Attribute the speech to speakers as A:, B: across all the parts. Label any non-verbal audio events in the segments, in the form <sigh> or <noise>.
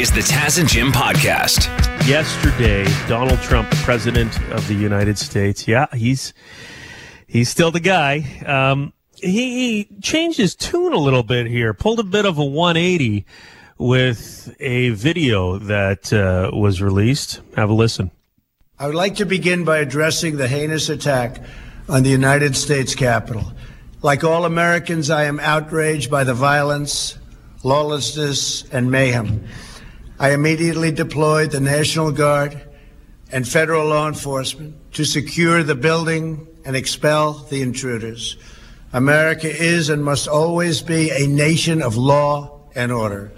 A: is the Taz and Jim podcast.
B: Yesterday, Donald Trump, president of the United States, yeah, he's he's still the guy. Um, he, he changed his tune a little bit here, pulled a bit of a 180 with a video that uh, was released. Have a listen.
C: I would like to begin by addressing the heinous attack on the United States Capitol. Like all Americans, I am outraged by the violence, lawlessness, and mayhem. I immediately deployed the National Guard and federal law enforcement to secure the building and expel the intruders. America is and must always be a nation of law and order.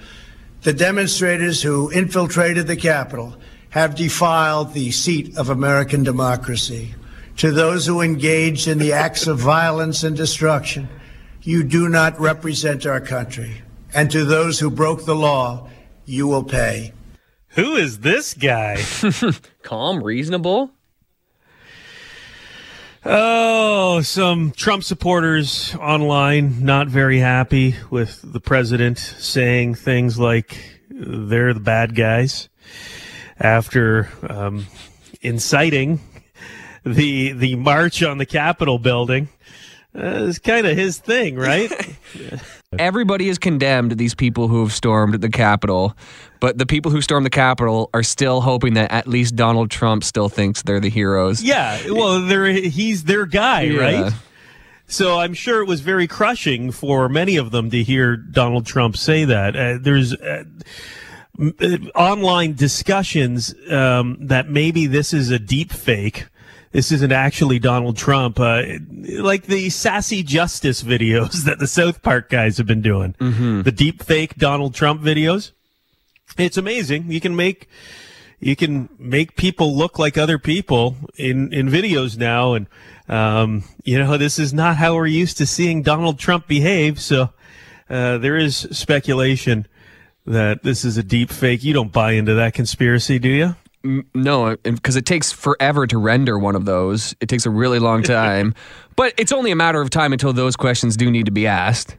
C: The demonstrators who infiltrated the Capitol have defiled the seat of American democracy. To those who engaged in the acts of violence and destruction, you do not represent our country. And to those who broke the law, you will pay.
B: Who is this guy? <laughs>
D: Calm, reasonable.
B: Oh, some Trump supporters online not very happy with the president saying things like they're the bad guys after um, inciting the the march on the Capitol building. Uh, it's kind of his thing, right? <laughs>
D: Everybody has condemned these people who have stormed the Capitol, but the people who stormed the Capitol are still hoping that at least Donald Trump still thinks they're the heroes.
B: yeah, well, they're, he's their guy,
D: Yeah.
B: right? So I'm sure it was very crushing for many of them to hear Donald Trump say that. Uh, there's uh, uh, online discussions um, that maybe this is a deep fake. This isn't actually Donald Trump, uh, like the sassy justice videos <laughs> that the South Park guys have been doing. The deep fake Donald Trump videos. It's amazing. You can make you can make people look like other people in in videos now and um, you know this is not how we're used to seeing Donald Trump behave so uh, there is speculation that this is a deep fake you don't buy into that conspiracy do you
D: No, because it takes forever to render one of those. It takes a really long <laughs> time, but it's only a matter of time until those questions do need to be asked.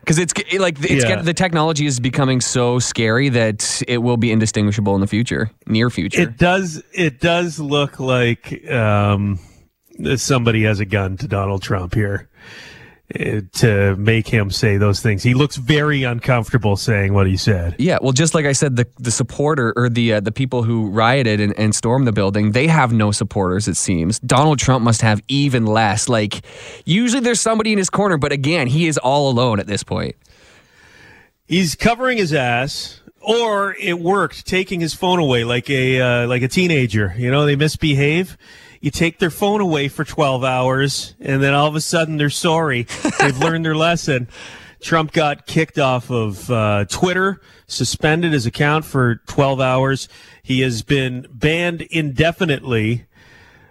D: Because it's it, like it's
B: Yeah.
D: get, the technology is becoming so scary that it will be indistinguishable in the future, near future.
B: it does it does look like um, somebody has a gun to Donald Trump here uh, to make him say those things he looks very uncomfortable saying what he said
D: Yeah, well, just like I said, the the supporter or the uh, the people who rioted and, and stormed the building, they have no supporters. It seems Donald Trump must have even less. Like, usually there's somebody in his corner, but again, he is all alone at this point.
B: he's covering his ass or it worked taking his phone away like a uh, like a teenager you know they misbehave you take their phone away for 12 hours and then all of a sudden they're sorry. They've learned their lesson. Trump got kicked off of uh, twitter suspended his account for 12 hours. He has been banned indefinitely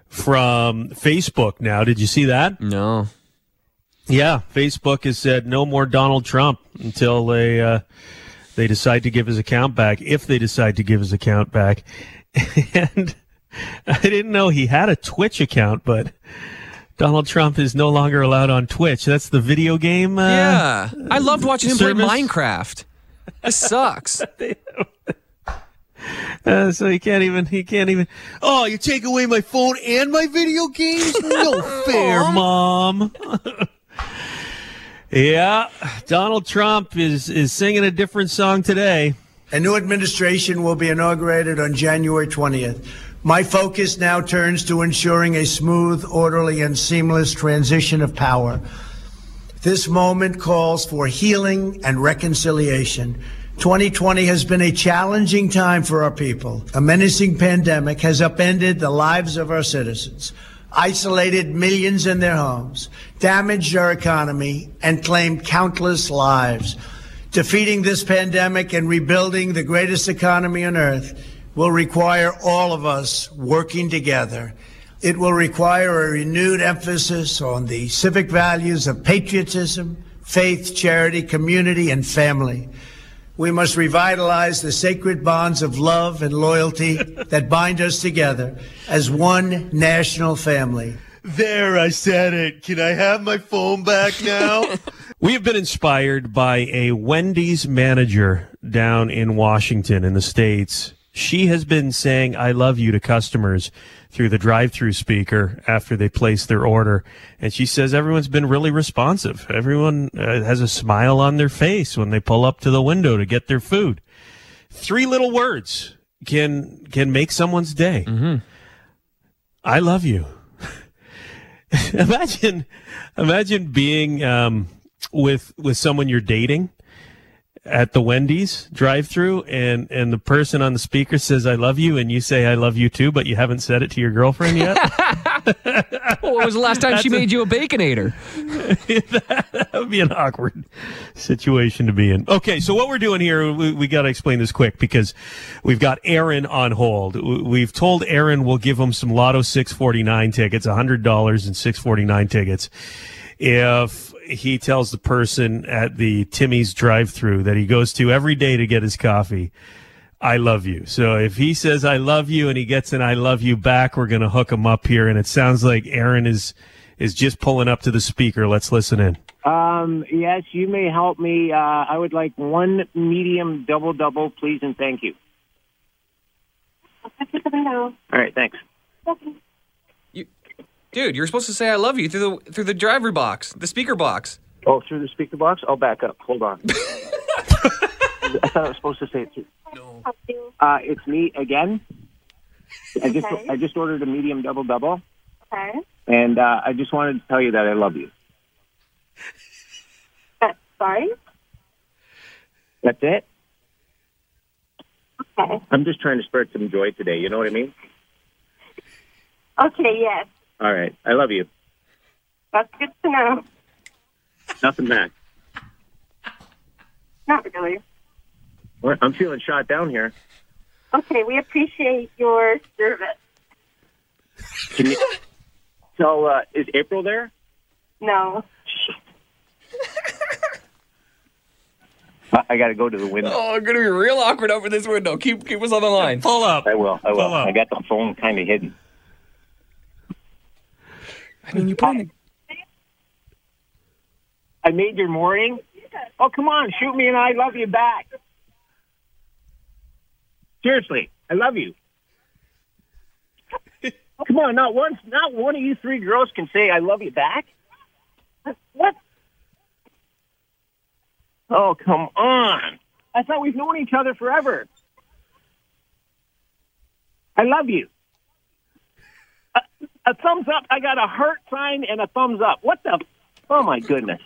B: from facebook now. Did you see that?
D: No,
B: yeah, Facebook has said no more Donald Trump until they uh, they decide to give his account back. If they decide to give his account back, <laughs> and <laughs> I didn't know he had a Twitch account, but Donald Trump is no longer allowed on Twitch. That's the video game. Uh,
D: yeah, I loved watching him
B: service?
D: play Minecraft. This sucks. <laughs>
B: Uh, so he can't even. He can't even. Oh, you take away my phone and my video games? <laughs> No fair, mom. yeah, Donald Trump is is singing a different song today.
C: A new administration will be inaugurated on January 20th. My focus now turns to ensuring a smooth, orderly, and seamless transition of power. This moment calls for healing and reconciliation. 2020 has been a challenging time for our people. A menacing pandemic has upended the lives of our citizens, isolated millions in their homes, damaged our economy, and claimed countless lives. Defeating this pandemic and rebuilding the greatest economy on earth will require all of us working together. It will require a renewed emphasis on the civic values of patriotism, faith, charity, community, and family. We must revitalize the sacred bonds of love and loyalty <laughs> that bind us together as one national family.
B: There, I said it. Can I have my phone back now? <laughs> we have been inspired by a Wendy's manager down in Washington in the States. She has been saying, I love you to customers through the drive through speaker after they place their order. And she says everyone's been really responsive. Everyone uh, has a smile on their face when they pull up to the window to get their food. Three little words can, can make someone's day. I love you. <laughs> imagine, imagine being, um, with, with someone you're dating at the Wendy's drive through and, and the person on the speaker says, I love you. And you say, I love you too, but you haven't said it to your girlfriend yet. <laughs>
D: Well, when was the last time she made you a baconator? <laughs>
B: that would be an awkward situation to be in. Okay, so what we're doing here, we, we got to explain this quick because we've got Aaron on hold. We've told Aaron we'll give him some Lotto 649 tickets, $100 and 649 tickets. If he tells the person at the Timmy's drive through that he goes to every day to get his coffee, I love you. So if he says I love you and he gets an I love you back, we're going to hook him up here. And it sounds like Aaron is, is just pulling up to the speaker. Let's listen in.
E: Um, yes, you may help me. Uh, I would like one medium double double, please, and thank you. All right, thanks.
D: Dude, you're supposed to say I love you through the through the driver box, the speaker box.
E: Oh, through the speaker box? I'll back up. Hold on. <laughs> I thought I was supposed to say it through.
D: No.
E: Uh, it's me again. I just
F: Okay.
E: I just ordered a medium double double,
F: Okay.
E: and uh, I just wanted to tell you that I love you.
F: Uh, sorry.
E: That's it.
F: Okay.
E: I'm just trying to spread some joy today. You know what I mean?
F: Okay. Yes.
E: All right. I love you.
F: That's good to know.
E: Nothing back.
F: Not really.
E: What? I'm feeling shot down here.
F: Okay. We appreciate your service.
E: Can you? So, uh, is April there?
F: No.
E: I, I got to go to the window.
D: Oh, it's gonna be real awkward over this window. Keep keep us on the line.
B: Pull up.
E: I will. I will.
B: Pull up.
E: I got the phone kind of hidden.
D: I mean, you put in the
E: I made your morning. Oh, come on, shoot me, and I love you back. Seriously, I love you. <laughs> Come on, not once, not one of you three girls can say I love you back. What? Oh, come on! I thought we've known each other forever. I love you. A, a thumbs up. I got a heart sign and a thumbs up. What the? Oh my goodness.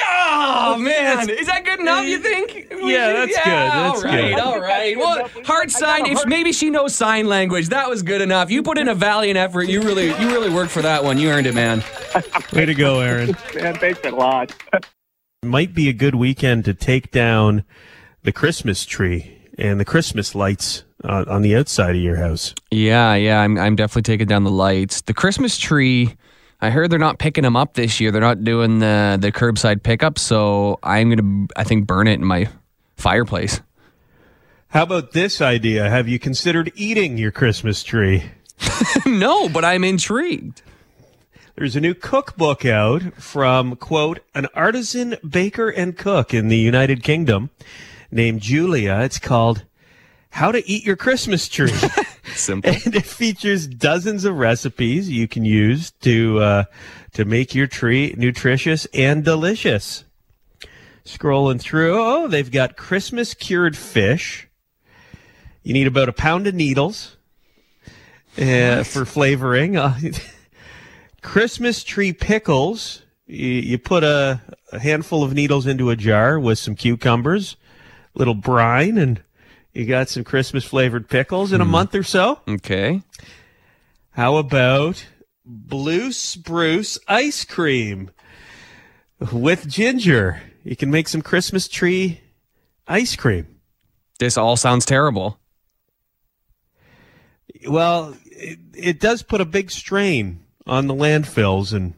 D: Oh man, is that good enough? You think?
B: Yeah, that's good. That's
D: all right,
B: good.
D: all right. Well, heart sign. If maybe she knows sign language, that was good enough. You put in a valiant effort. You really, you really worked for that one. You earned it, man.
B: Way to go, Aaron. <laughs>
E: Man, thanks a lot. <laughs>
B: Might be a good weekend to take down the Christmas tree and the Christmas lights uh, on the outside of your house.
D: Yeah, yeah. I'm, I'm definitely taking down the lights. The Christmas tree. I heard they're not picking them up this year. They're not doing the the curbside pickup. So I'm gonna, I think, burn it in my fireplace.
B: How about this idea? Have you considered eating your Christmas tree? <laughs>
D: no, but I'm intrigued.
B: There's a new cookbook out from, quote, an artisan baker and cook in the United Kingdom named Julia. It's called How to Eat Your Christmas Tree. <laughs>
D: Simple.
B: and it features dozens of recipes you can use to uh, to make your tree nutritious and delicious. Scrolling through, oh, they've got Christmas cured fish. You need about a pound of needles uh, for flavoring. Uh, <laughs> Christmas tree pickles. You, you put a, a handful of needles into a jar with some cucumbers, little brine, and you got some Christmas flavored pickles in a month or so.
D: Okay.
B: How about blue spruce ice cream with ginger? You can make some Christmas tree ice cream.
D: This all sounds terrible.
B: Well, it, it does put a big strain on the landfills and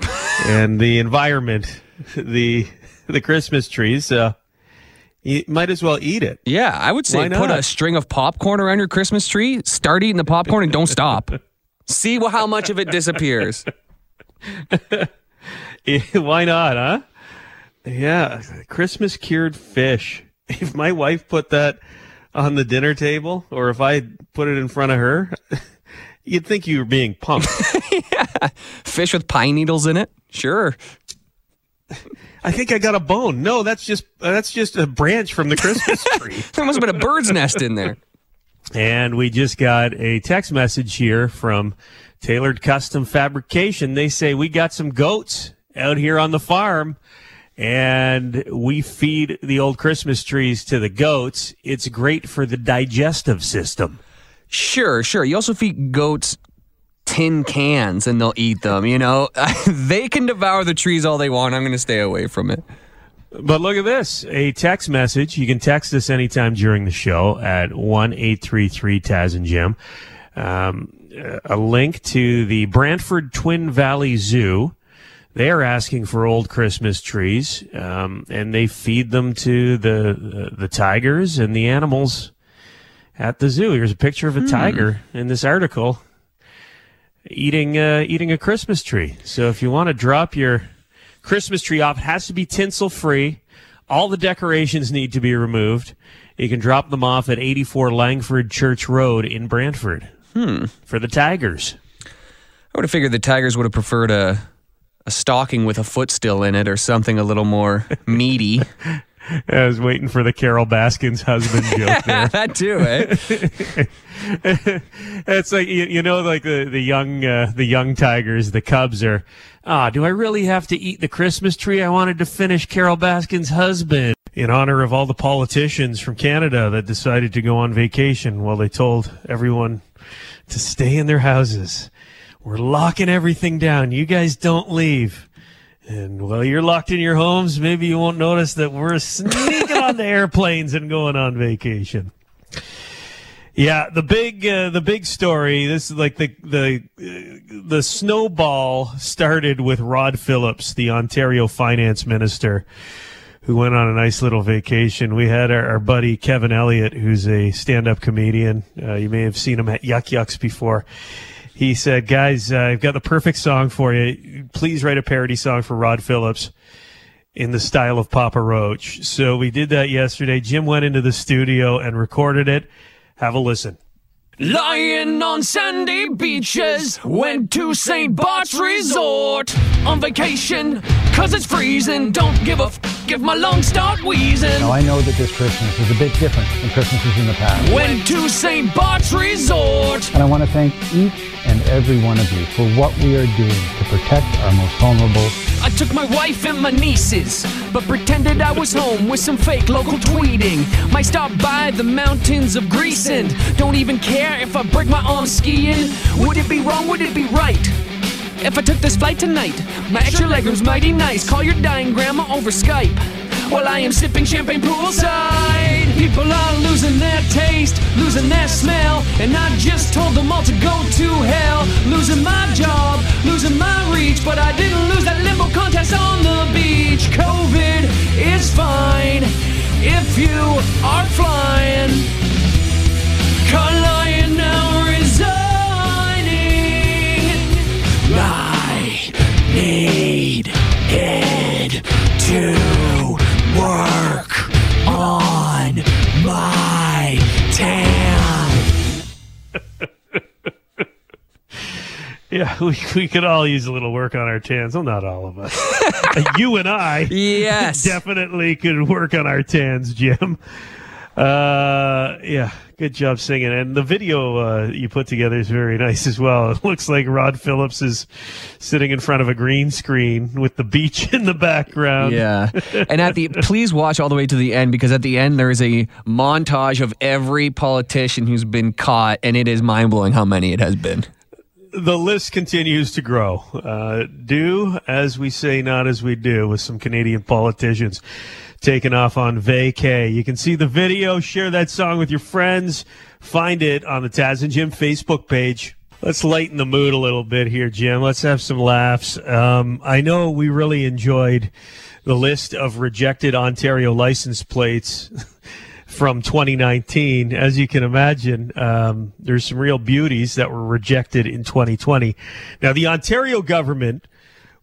B: <laughs> and the environment, the the Christmas trees. Uh, you might as well eat it.
D: Yeah, I would say put a string of popcorn around your Christmas tree, start eating the popcorn, and don't stop. <laughs> See how much of it disappears. <laughs> <laughs>
B: Why not, huh? Yeah, Christmas cured fish. if my wife put that on the dinner table, or if I put it in front of her, you'd think you were being punked.
D: Fish with pine needles in it? Sure.
B: I think I got a bone. No, that's just that's just a branch from the Christmas <laughs> tree.
D: There must have been a bird's nest in there.
B: And we just got a text message here from Tailored Custom Fabrication. They say we got some goats out here on the farm and we feed the old Christmas trees to the goats. It's great for the digestive system.
D: Sure, sure. You also feed goats tin cans and they'll eat them, you know? <laughs> they can devour the trees all they want. I'm going to stay away from it.
B: But look at this a text message. You can text us anytime during the show at 1 833 Taz and Jim. Um, a link to the Brantford Twin Valley Zoo. They are asking for old Christmas trees, um, and they feed them to the the tigers and the animals at the zoo. Here's a picture of a tiger in this article eating uh, eating a Christmas tree. So if you want to drop your Christmas tree off, it has to be tinsel free. All the decorations need to be removed. You can drop them off at 84 Langford Church Road in Brantford. Hmm. For the Tigers.
D: I would have figured the Tigers would have preferred a, a stocking with a foot still in it or something a little more <laughs> meaty. <laughs>
B: I was waiting for the Carol Baskins husband <laughs> joke there.
D: that too, eh? <laughs>
B: it's like you, you know, like the the young uh, the young tigers, the cubs are. Ah, do I really have to eat the Christmas tree? I wanted to finish Carol Baskin's husband in honor of all the politicians from Canada that decided to go on vacation while they told everyone to stay in their houses. We're locking everything down. You guys don't leave. And while you're locked in your homes, maybe you won't notice that we're sneaking on the <laughs> airplanes and going on vacation. Yeah, the big uh, the big story. This is like the the uh, the snowball started with Rod Phillips, the Ontario finance minister, who went on a nice little vacation. We had our, our buddy Kevin Elliott, who's a stand up comedian. Uh, you may have seen him at Yuk Yuk's before. He said, "Guys, uh, I've got the perfect song for you. Please write a parody song for Rod Phillips." in the style of Papa Roach. So we did that yesterday. Jim went into the studio and recorded it. Have a listen.
G: Lying on sandy beaches, went to St. Bart's Resort on vacation, cause it's freezing. Don't give a f if my lungs start wheezing.
H: Now, I know that this Christmas is a bit different than Christmases in the past.
G: Went to St. Bart's Resort.
H: And I want to thank each and every one of you for what we are doing to protect our most vulnerable.
G: I took my wife and my nieces, but pretended I was home with some fake local tweeting. Might stop by the mountains of Greece and don't even care if I break my arm skiing. Would it be wrong? Would it be right? If I took this flight tonight, my extra legroom's mighty nice. Call your dying grandma over Skype while I am sipping champagne poolside. People are losing their taste, losing their smell, and I just told them all to go to hell. Losing my job, losing my reach, but I didn't lose that limbo contest on the beach. COVID is fine if you <laughs>
B: we, we could all use a little work on our tans. Well, not all of us. <laughs> you and I
D: Yes. <laughs>
B: definitely could work on our tans, Jim. Uh, yeah, good job singing. And the video uh, you put together is very nice as well. It looks like Rod Phillips is sitting in front of a green screen with the beach in the background.
D: Yeah. And at the please watch all the way to the end because at the end there is a montage of every politician who's been caught and it is mind blowing how many it has been.
B: The list continues to grow. Uh, do as we say, not as we do, with some Canadian politicians taking off on vacay. You can see the video, share that song with your friends, find it on the Taz and Jim Facebook page. Let's lighten the mood a little bit here, Jim. Let's have some laughs. Um, I know we really enjoyed the list of rejected Ontario license plates <laughs> from 2019. As you can imagine, um, there's some real beauties that were rejected in 2020. Now, the Ontario government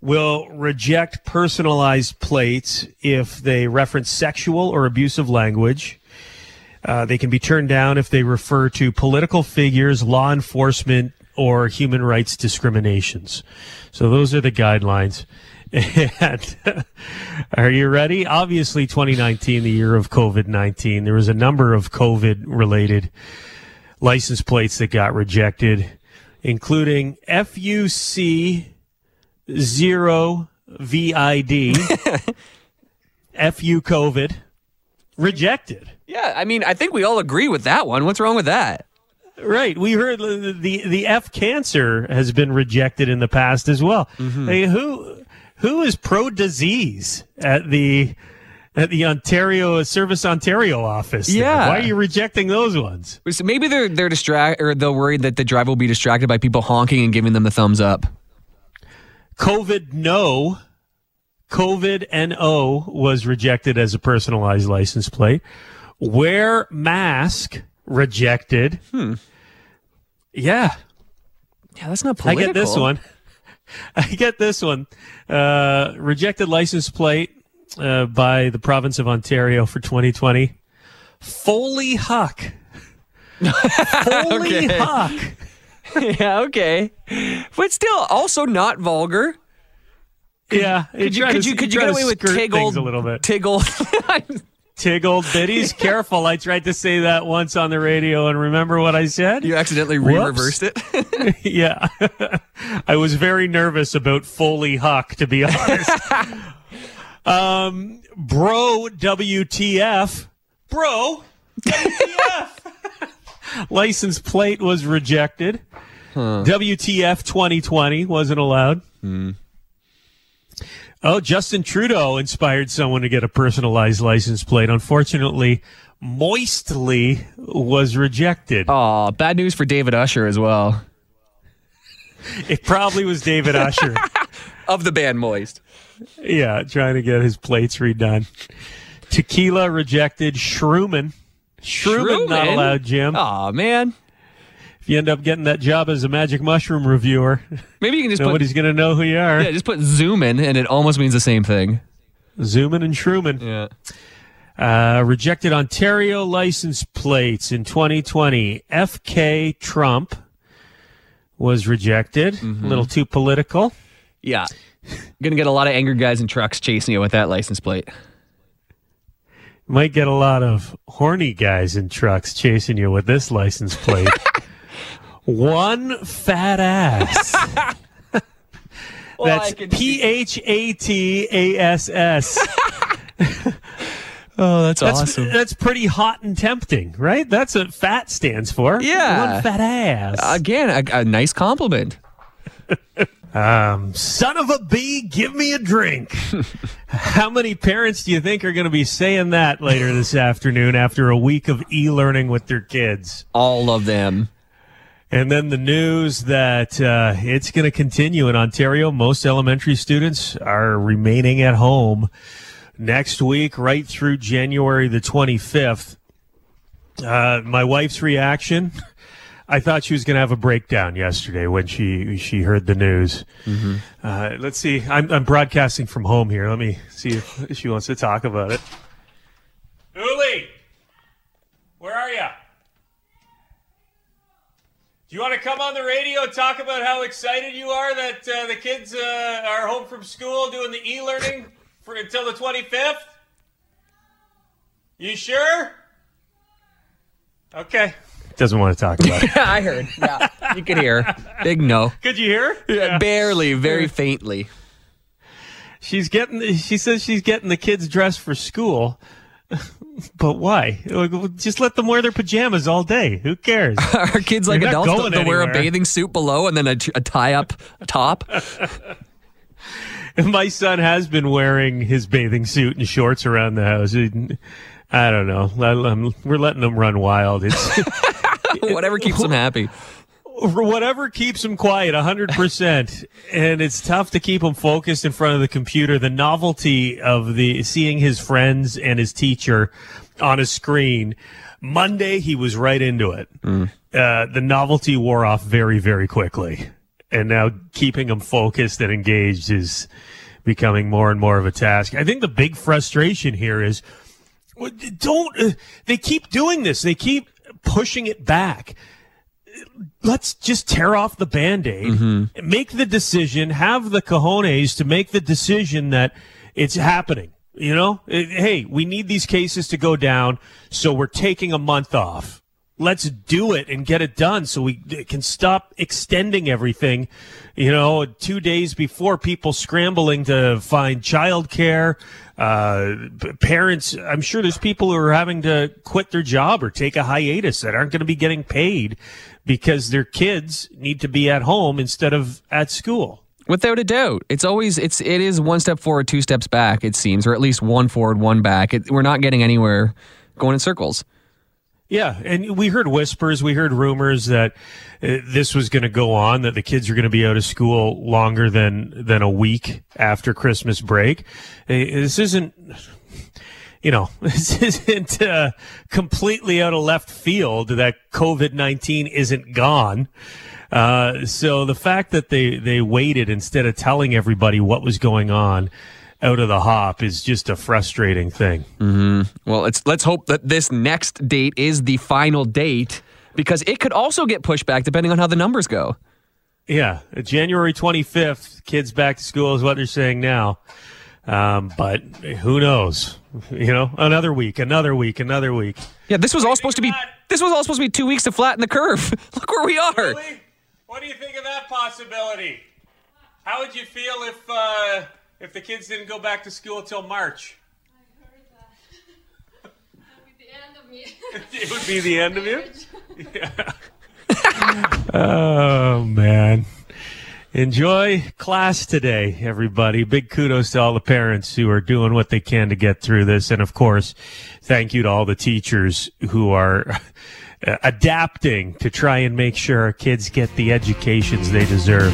B: will reject personalized plates if they reference sexual or abusive language. Uh, they can be turned down if they refer to political figures, law enforcement, or human rights discriminations. So those are the guidelines. And <laughs> are you ready? Obviously, 2019, the year of COVID 19, there was a number of COVID related license plates that got rejected, including FUC 0 VID, <laughs> FU COVID, rejected.
D: Yeah, I mean, I think we all agree with that one. What's wrong with that?
B: Right. We heard the the, F cancer has been rejected in the past as well. Mm-hmm. Hey, who who is pro disease at the at the Ontario Service Ontario office? there?
D: Yeah.
B: Why are you rejecting those ones?
D: So maybe they're they're distract or they're worried that the driver will be distracted by people honking and giving them the thumbs up.
B: COVID no. COVID NO was rejected as a personalized license plate. Wear mask rejected. Hmm. Yeah.
D: Yeah, that's not
B: I get this one. <laughs> I get this one. Uh, rejected license plate uh, by the province of Ontario for 2020. Foley Huck. <laughs> Foley
D: Okay.
B: Huck. <laughs>
D: yeah, okay, but still also not vulgar.
B: Yeah.
D: Could you could you could you get away with tiggle
B: a little bit?
D: tiggled?
B: Tiggled bitties. <laughs> Careful. I tried to say that once on the radio and remember what I said?
D: you accidentally re-reversed it. <laughs>
B: yeah. <laughs> I was very nervous about Foley Huck, to be honest. um, bro, WTF. Bro, WTF. License plate was rejected. WTF 2020 wasn't allowed. Oh, Justin Trudeau inspired someone to get a personalized license plate. Unfortunately, Moistly was rejected.
D: Oh, bad news for David Usher as well <laughs>
B: It probably was David Usher. <laughs>
D: of the band Moist.
B: Yeah, trying to get his plates redone. Tequila rejected. Shroomin. Shroomin not allowed, Jim.
D: Oh man,
B: you end up getting that job as a magic mushroom reviewer,
D: maybe you can just
B: nobody's going to know who you are.
D: yeah, just put zoom in, and it almost means the same thing.
B: Zooming and Truman.
D: Yeah.
B: Uh, rejected Ontario license plates in 2020. FK Trump was rejected.
D: Mm-hmm.
B: A little too political.
D: Yeah. Gonna get a lot of angry guys in trucks chasing you with that license plate.
B: Might get a lot of horny guys in trucks chasing you with this license plate. <laughs> One fat ass. <laughs> That's P H A T A S S. <laughs>
D: Oh, that's,
B: That's
D: awesome.
B: that's pretty hot and tempting, right? That's what fat stands for.
D: Yeah.
B: One fat ass.
D: Again, a, a nice compliment.
B: Um, son of a bee, give me a drink. <laughs> How many parents do you think are going to be saying that later this afternoon after a week of e-learning with their kids?
D: All of them.
B: And then the news that uh, it's going to continue in Ontario. Most elementary students are remaining at home next week, right through January the 25th. Uh, my wife's reaction. I thought she was going to have a breakdown yesterday when she she heard the news. Uh, let's see. I'm, I'm broadcasting from home here. Let me see if she wants to talk about it. Uli, where are you? Do you want to come on the radio and talk about how excited you are that uh, the kids uh, are home from school doing the e-learning for until the 25th? You sure? Okay. Doesn't want to talk about it. <laughs>
D: I heard. Yeah. You could hear. Big no.
B: Could you hear?
D: Barely, very faintly.
B: She's getting. She says she's getting the kids dressed for school. <laughs> But why? Just let them wear their pajamas all day. Who cares? <laughs>
D: Are kids like
B: You're
D: adults? They'll wear a bathing suit below and then a tie up top. <laughs>
B: My son has been wearing his bathing suit and shorts around the house. I don't know. I'm- we're letting them run wild. It's <laughs>
D: Whatever keeps them happy.
B: Whatever keeps him quiet 100% and it's tough to keep him focused in front of the computer the novelty of the seeing his friends and his teacher on a screen monday he was right into it uh, the novelty wore off very very quickly and now keeping them focused and engaged is becoming more and more of a task. I think the big frustration here is don't uh, they keep doing this? They keep pushing it back. Let's just tear off the band-aid, mm-hmm. make the decision, have the cojones to make the decision that it's happening. You know, hey, we need these cases to go down, so we're taking a month off. Let's do it and get it done so we can stop extending everything, you know, two days before people scrambling to find childcare. Uh, parents, I'm sure there's people who are having to quit their job or take a hiatus that aren't going to be getting paid because their kids need to be at home instead of at school.
D: Without a doubt, it's always it's it is one step forward, two steps back. It seems, or at least one forward, one back. It, we're not getting anywhere, going in circles.
B: Yeah, and we heard whispers, we heard rumors that uh, this was going to go on, that the kids are going to be out of school longer than than a week after Christmas break. Uh, This isn't, you know, <laughs> this isn't uh, completely out of left field that COVID nineteen isn't gone. Uh, so the fact that they they waited instead of telling everybody what was going on out of the hop is just a frustrating thing.
D: Well, it's let's hope that this next date is the final date because it could also get pushed back depending on how the numbers go.
B: Yeah, January 25th, kids back to school is what they're saying now. Um, but who knows? You know, another week, another week, another week.
D: Yeah, this was all supposed to be this was all supposed to be two weeks to flatten the curve. <laughs> Look where we are.
B: What do you think of that possibility? How would you feel if uh, if the kids didn't go back to school till March? I heard that. that would be the end of me. it would be the end of you. Yeah. <laughs> oh man. Enjoy class today, everybody. Big kudos to all the parents who are doing what they can to get through this. And of course, thank you to all the teachers who are <laughs> adapting to try and make sure our kids get the educations they deserve.